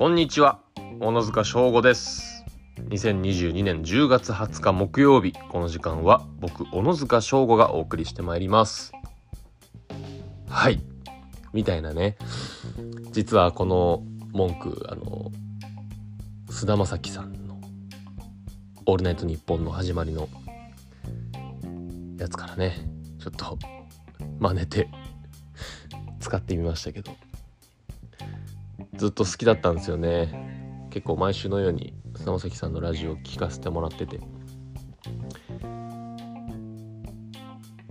こんにちは。小野塚翔吾です。2022年10月20日木曜日。この時間は僕小野塚翔吾がお送りしてまいります。はい。みたいなね。実はこの文句あの菅田将暉さんの「オールナイトニッポン」の始まりのやつからね。ちょっと真似て使ってみましたけど。ずっと好きだったんですよね。結構毎週のように菅田将暉さんのラジオを聴かせてもらってて。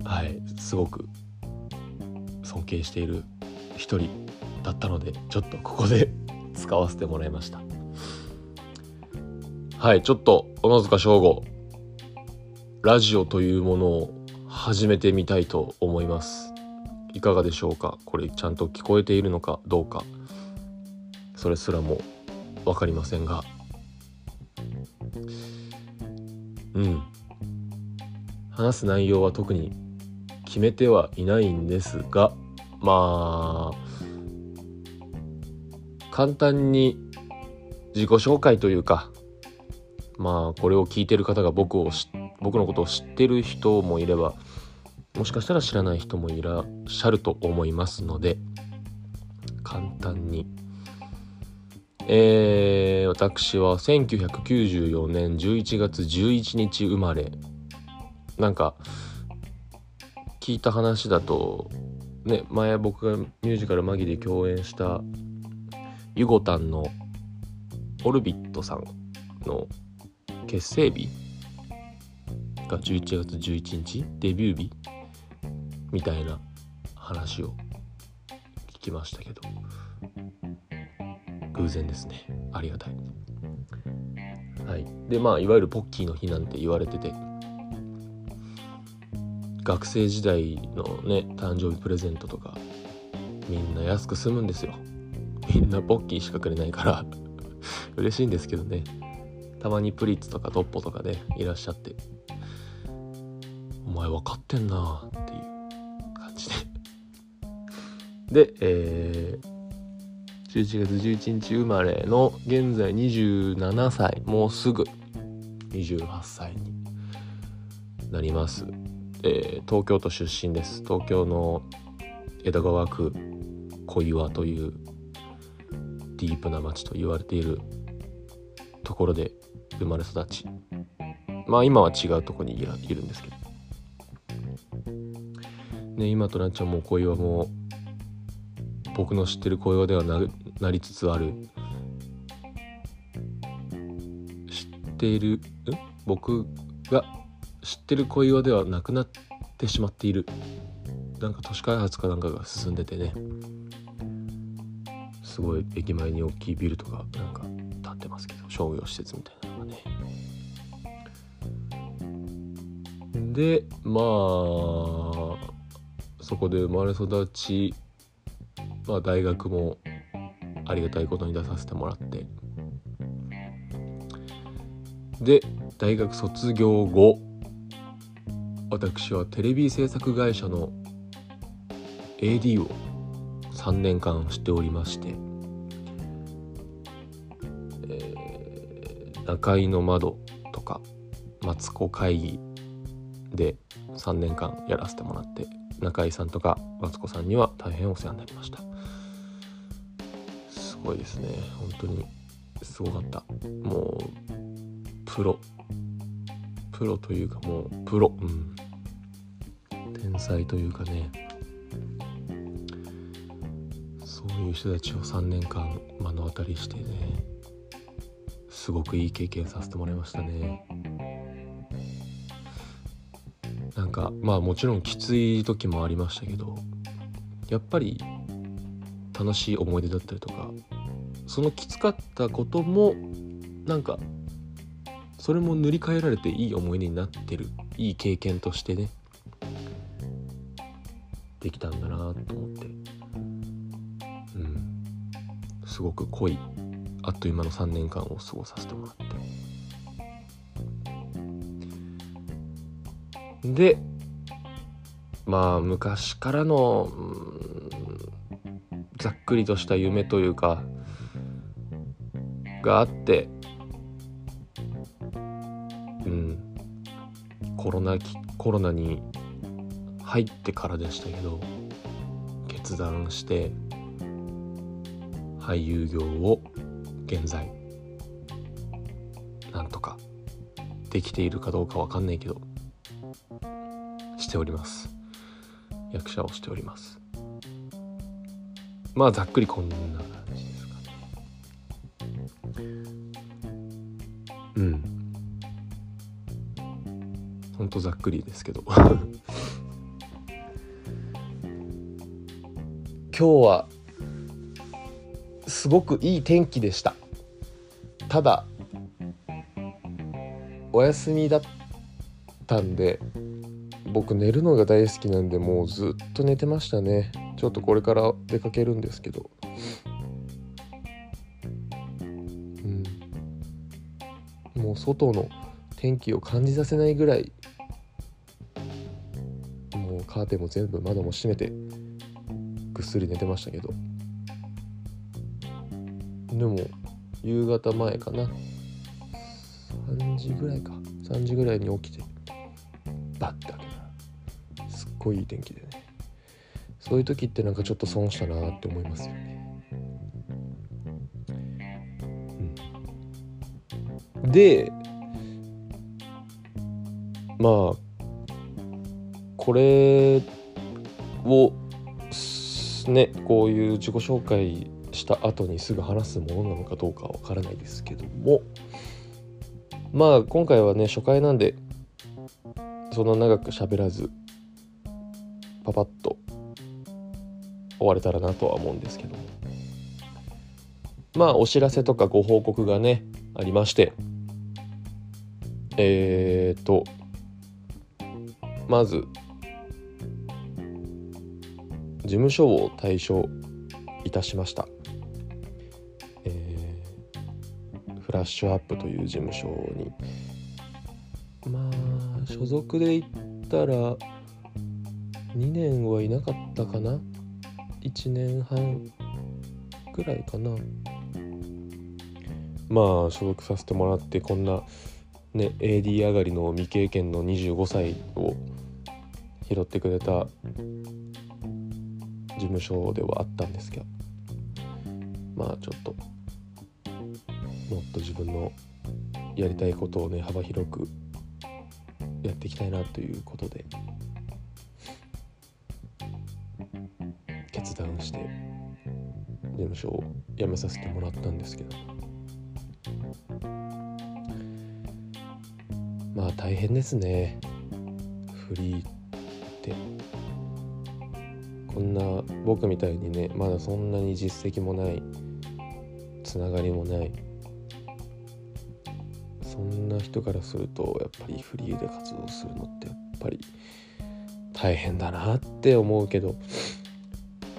はい。すごく尊敬している一人だったのでちょっとここで 使わせてもらいました。はい。ちょっと小野塚翔吾ラジオというものを始めてみたいと思います。いかがでしょうか？これちゃんと聞こえているのかどうか。それすらも分かりませんが。うん。話す内容は特に決めてはいないんですがまあ簡単に自己紹介というかまあこれを聞いてる方が僕を僕のことを知ってる人もいればもしかしたら知らない人もいらっしゃると思いますので簡単にえー、私は1994年11月11日生まれ。なんか聞いた話だとね前僕がミュージカル「マギ」で共演したユゴタンのオルビットさんの結成日が11月11日デビュー日みたいな話を聞きましたけど。然ですね。ありがたい。はい。でまあいわゆるポッキーの日なんて言われてて。学生時代のね誕生日プレゼントとかみんな安く済むんですよ。みんなポッキーしかくれないから。嬉しいんですけどね。たまにプリッツとかトッポとかねいらっしゃって。お前分かってんなっていう感じで。でえー11月11日生まれの現在27歳もうすぐ28歳になります、えー、東京都出身です。東京の江戸川区小岩というディープな街と言われているところで生まれ育ち。まあ今は違うとこにいるんですけど。ね今となっちゃうもう小岩も僕の知ってる小岩ではななりつつある。知っている？ん僕が知ってる小岩ではなくなってしまっている。なんか都市開発かなんかが進んでてね。すごい駅前に大きいビルとかなんか建ってますけど商業施設みたいなのがね。でまあそこで生まれ育ちまあ大学もありがたいことに出させてもらって。で大学卒業後私はテレビ制作会社の AD を3年間しておりまして、えー、中井の窓とかマツコ会議で3年間やらせてもらって中井さんとかマツコさんには大変お世話になりました。ごいですね。本当にすごかった。もうプロ。プロというかもうプロ。うん。天才というかね。そういう人たちを3年間目の当たりしてねすごくいい経験させてもらいましたね。なんかまあもちろんきつい時もありましたけどやっぱり楽しい思い出だったりとかそのきつかったこともなんかそれも塗り替えられていい思い出になってるいい経験としてねできたんだなと思って。うん。すごく濃いあっという間の3年間を過ごさせてもらって。でまあ昔からの、うんざっくりとした夢というかがあってうんコロナコロナに入ってからでしたけど決断して俳優業を現在なんとかできているかどうかわかんないけどしております。役者をしております。まあざっくりこんな感じですかね。うん。ほんとざっくりですけど。今日はすごくいい天気でした。ただお休みだったんで僕寝るのが大好きなんでもうずっと寝てましたね。ちょっとこれから出かけるんですけど。うん。もう外の天気を感じさせないぐらいもうカーテンも全部窓も閉めてぐっすり寝てましたけど。でも夕方前かな。3時ぐらいか。3時ぐらいに起きてバッて開けたらすっごいいい天気でそういう時ってなんかちょっと損したなって思いますよね、うん、でまあこれをねこういう自己紹介した後にすぐ話すものなのかどうかわからないですけどもまあ今回はね初回なんでそんな長く喋らずパパッと終われたらなとは思うんですけどまあお知らせとかご報告がねありまして。えー、とまず事務所を退所いたしました、えー、フラッシュアップという事務所に。まあ所属で言ったら2年はいなかったかな。1年半ぐらいかな。まあ所属させてもらってこんなね AD 上がりの未経験の25歳を拾ってくれた事務所ではあったんですけどまあちょっともっと自分のやりたいことをね幅広くやっていきたいなということで事務所を辞めさせてもらったんですけど。まあ大変ですね。フリーって。こんな僕みたいにねまだそんなに実績もないつながりもない。そんな人からするとやっぱりフリーで活動するのってやっぱり大変だなって思うけど。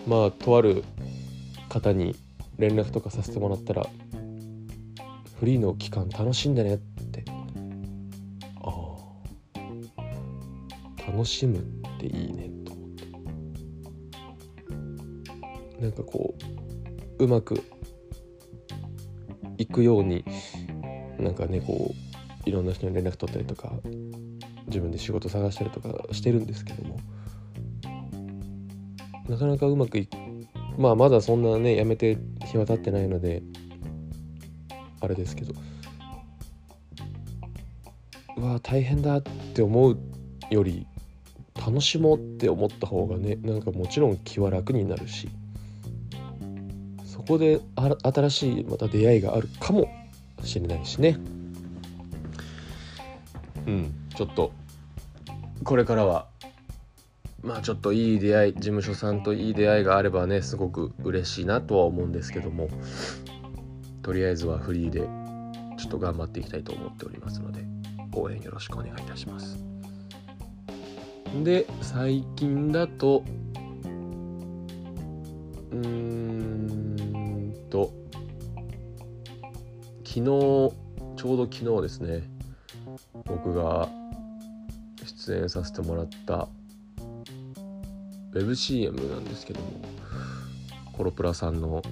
まあとある方に連絡とかさせてもらったらフリーの期間楽しんでねって。ああ。楽しむっていいねなんかこううまくいくようになんかねこういろんな人に連絡取ったりとか自分で仕事探したりとかしてるんですけどもなかなかうまくいまあまだそんなねやめて日は経ってないのであれですけど。うわ大変だって思うより楽しもうって思った方がねなんかもちろん気は楽になるし。そこで新しいまた出会いがあるかもしれないしね。うんちょっとこれからはまあちょっといい出会い事務所さんといい出会いがあればねすごく嬉しいなとは思うんですけどもとりあえずはフリーでちょっと頑張っていきたいと思っておりますので応援よろしくお願いいたします。で最近だと昨日ちょうど昨日ですね僕が出演させてもらった WebCM なんですけどもコロプラさんの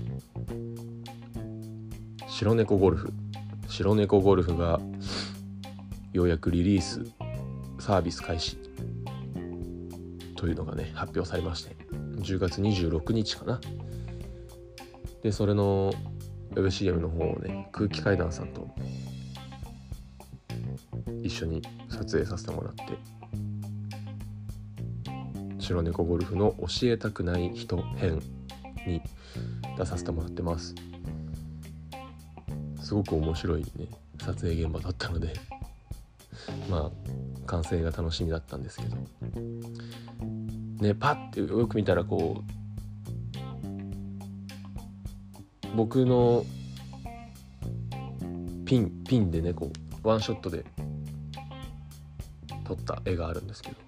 白猫ゴルフ白猫ゴルフがようやくリリースサービス開始というのがね発表されまして10月26日かな。でそれの WebCM の方をね空気階段さんと一緒に撮影させてもらって白猫ゴルフの教えたくない人編に出させてもらってます。すごく面白いね撮影現場だったので。まあ完成が楽しみだったんですけど。ねパッてよく見たらこう僕のピンピンでねこうワンショットで撮った絵があるんですけど。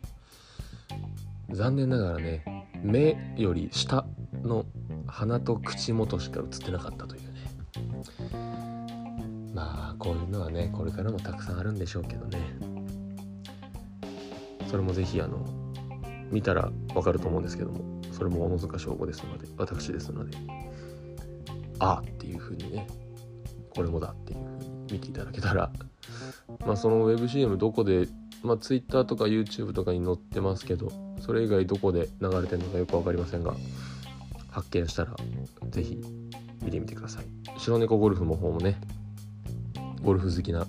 残念ながらね目より下の鼻と口元しか映ってなかったというね。まあこういうのはねこれからもたくさんあるんでしょうけどね。それもぜひあの見たらわかると思うんですけどもそれも小野塚翔吾ですので私ですのでああっていう風にねこれもだっていう風に見ていただけたらまあその WebCM どこでまあ Twitter とか YouTube とかに載ってますけどそれ以外どこで流れてるのかよく分かりませんが発見したら是非見てみてください。白猫ゴルフの方もねゴルフ好きな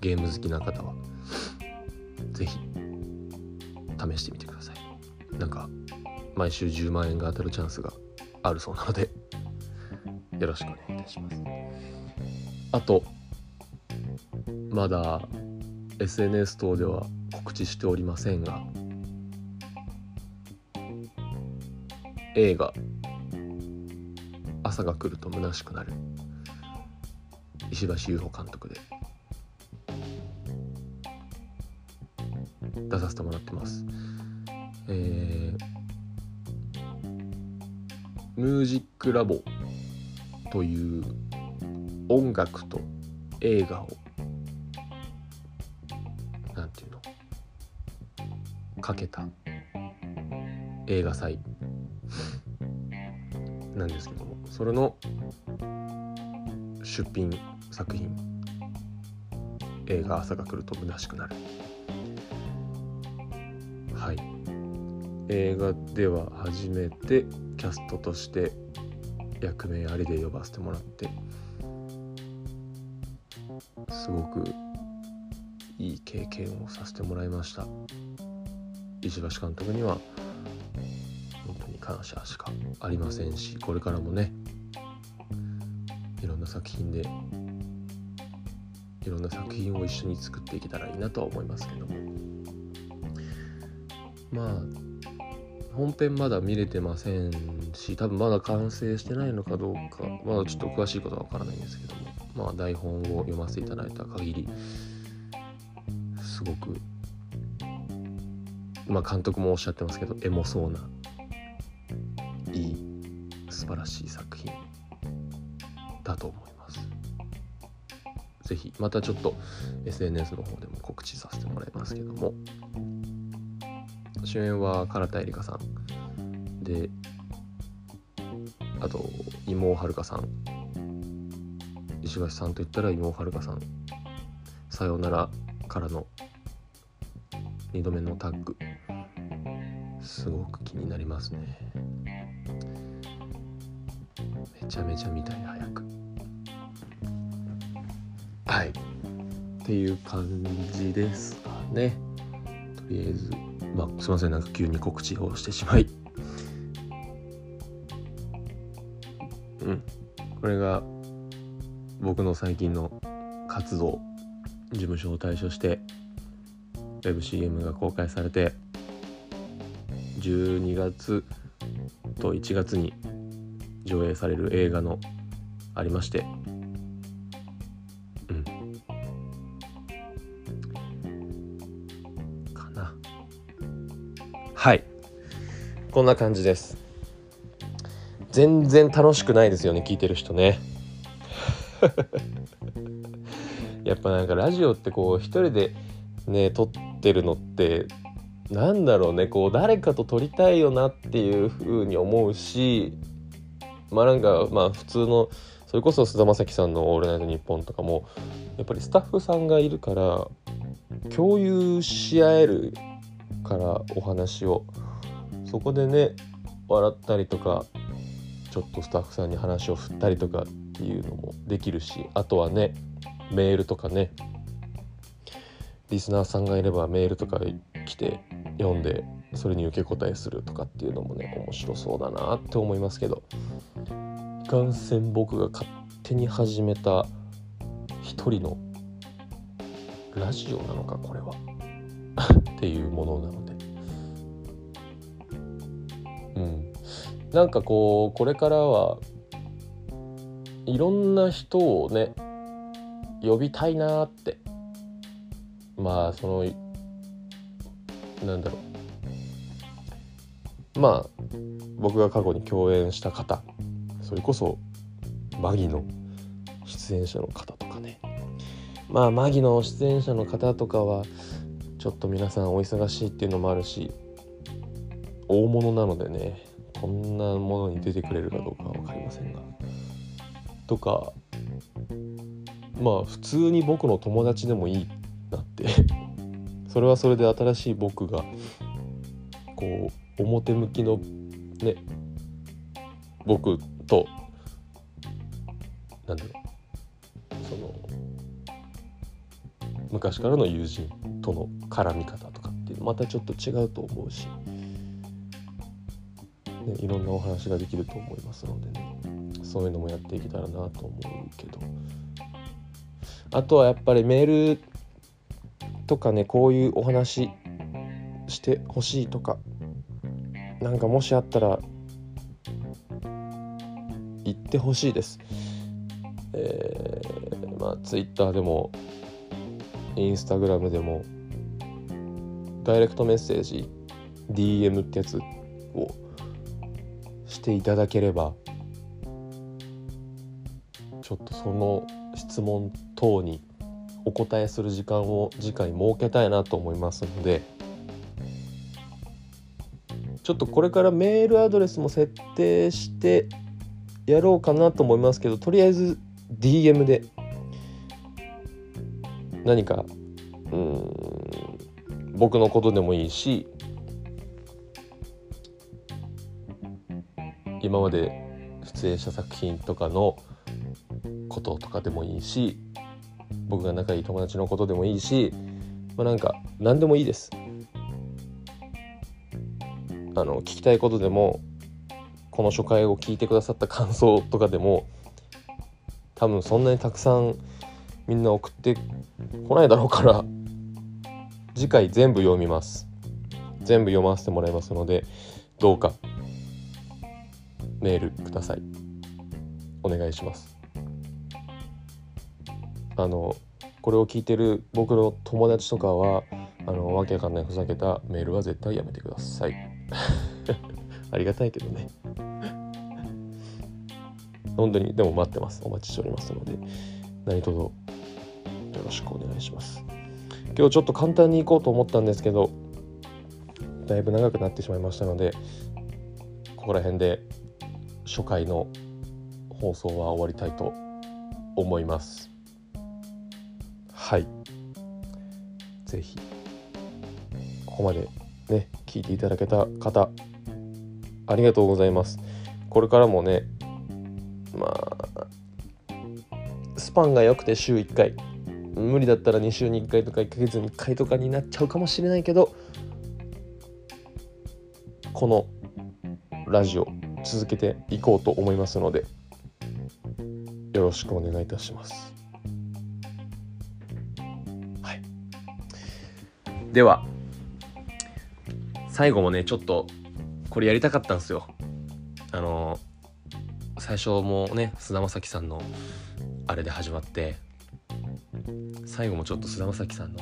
ゲーム好きな方は是非試してみてください。なんか毎週10万円が当たるチャンスがあるそうなのでよろしくお願いいたします。あとまだ SNS 等では告知しておりませんが映画「朝が来ると虚しくなる」石橋優穂監督で出させてもらってます。えー、ムージックラボという音楽と映画をかけた映画祭なん。ですけどもそれの出品作品映画「朝が来ると虚しくなる」はい映画では初めてキャストとして役名ありで呼ばせてもらってすごくいい経験をさせてもらいました石橋監督には本当に感謝しかありませんしこれからもねいろんな作品でいろんな作品を一緒に作っていけたらいいなとは思いますけども。まあ本編まだ見れてませんし多分まだ完成してないのかどうかまだちょっと詳しいことはわからないんですけどもまあ台本を読ませていただいた限りすごくまあ監督もおっしゃってますけどエモそうないい素晴らしい作品だと思います。是非またちょっと SNS の方でも告知させてもらいますけども。主演は唐田絵里香さんであと妹はるかさん。石橋さんといったら妹はるかさん「さよなら」からの2度目のタッグ。すごく気になりますね。めちゃめちゃ見たい早く。はい。っていう感じですかね。とりあえずまあすいません。なんか急に告知をしてしまい。うん。これが僕の最近の活動事務所を退所して WebCM が公開されて12月と1月に上映される映画のありまして。うん。かな。はい。こんな感じです。全然楽しくないですよね聞いてる人ね。やっぱなんかラジオってこう一人でね撮ってるのってなんだろうねこう誰かと撮りたいよなっていう風に思うしまあなんかまあ普通のそれこそ菅田将暉さんの「オールナイトニッポン」とかもやっぱりスタッフさんがいるから共有し合えるからお話を。そこでね笑ったりとかちょっとスタッフさんに話を振ったりとかっていうのもできるしあとはねメールとかね。リスナーさんがいればメールとか来て読んでそれに受け答えするとかっていうのもね面白そうだなって思いますけど。いかんせん僕が勝手に始めた一人のラジオなのかこれは。っていうものなので。うん。なんかこうこれからはいろんな人をね呼びたいなって。まあそのなんだろう。まあ僕が過去に共演した方それこそマギの出演者の方とかね。まあマギの出演者の方とかはちょっと皆さんお忙しいっていうのもあるし大物なのでねこんなものに出てくれるかどうかは分かりませんが。とかまあ普通に僕の友達でもいいなってそれはそれで新しい僕がこう表向きのね僕となんだろうその昔からの友人との絡み方とかっていうまたちょっと違うと思うし、ね、いろんなお話ができると思いますのでねそういうのもやっていけたらなと思うけど。あとはやっぱりメールとかねこういうお話してほしいとかなんかもしあったら言ってほしいです。えー、まあツイッターでもインスタグラムでもダイレクトメッセージ DM ってやつをしていただければちょっとその質問等にお答えする時間を次回設けたいなと思いますのでちょっとこれからメールアドレスも設定してやろうかなと思いますけどとりあえず DM で何かうん僕のことでもいいし今まで出演した作品とかのこととかでもいいし僕が仲いい友達のことでもいいし、まあ、なんか何でもいいです。あの聞きたいことでもこの初回を聞いてくださった感想とかでも多分そんなにたくさんみんな送ってこないだろうから次回全部読みます。全部読ませてもらいますのでどうかメールください。お願いします。あのこれを聞いてる僕の友達とかはあのわけわかんないふざけたメールは絶対やめてください。ありがたいけどね。本当にでも待ってます。お待ちしておりますので何卒よろしくお願いします。今日ちょっと簡単に行こうと思ったんですけどだいぶ長くなってしまいましたのでここら辺で初回の放送は終わりたいと思います。はい。是非ここまでね聞いていただけた方ありがとうございます。これからもねまあスパンが良くて週1回。無理だったら2週に1回とか1ヶ月に1回とかになっちゃうかもしれないけどこのラジオ続けていこうと思いますのでよろしくお願いいたします。では最後もねちょっとこれやりたかったんですよ。あの最初もね菅田将暉さんのあれで始まって最後もちょっと菅田将暉さんの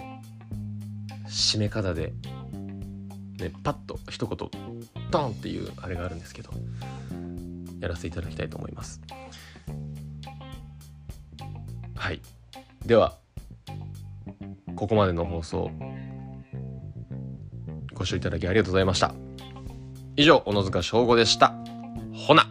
締め方で、ね、パッと一言ドンっていうあれがあるんですけどやらせていただきたいと思いますはいではここまでの放送ご視聴いただきありがとうございました。以上小野塚翔吾でした。ほな。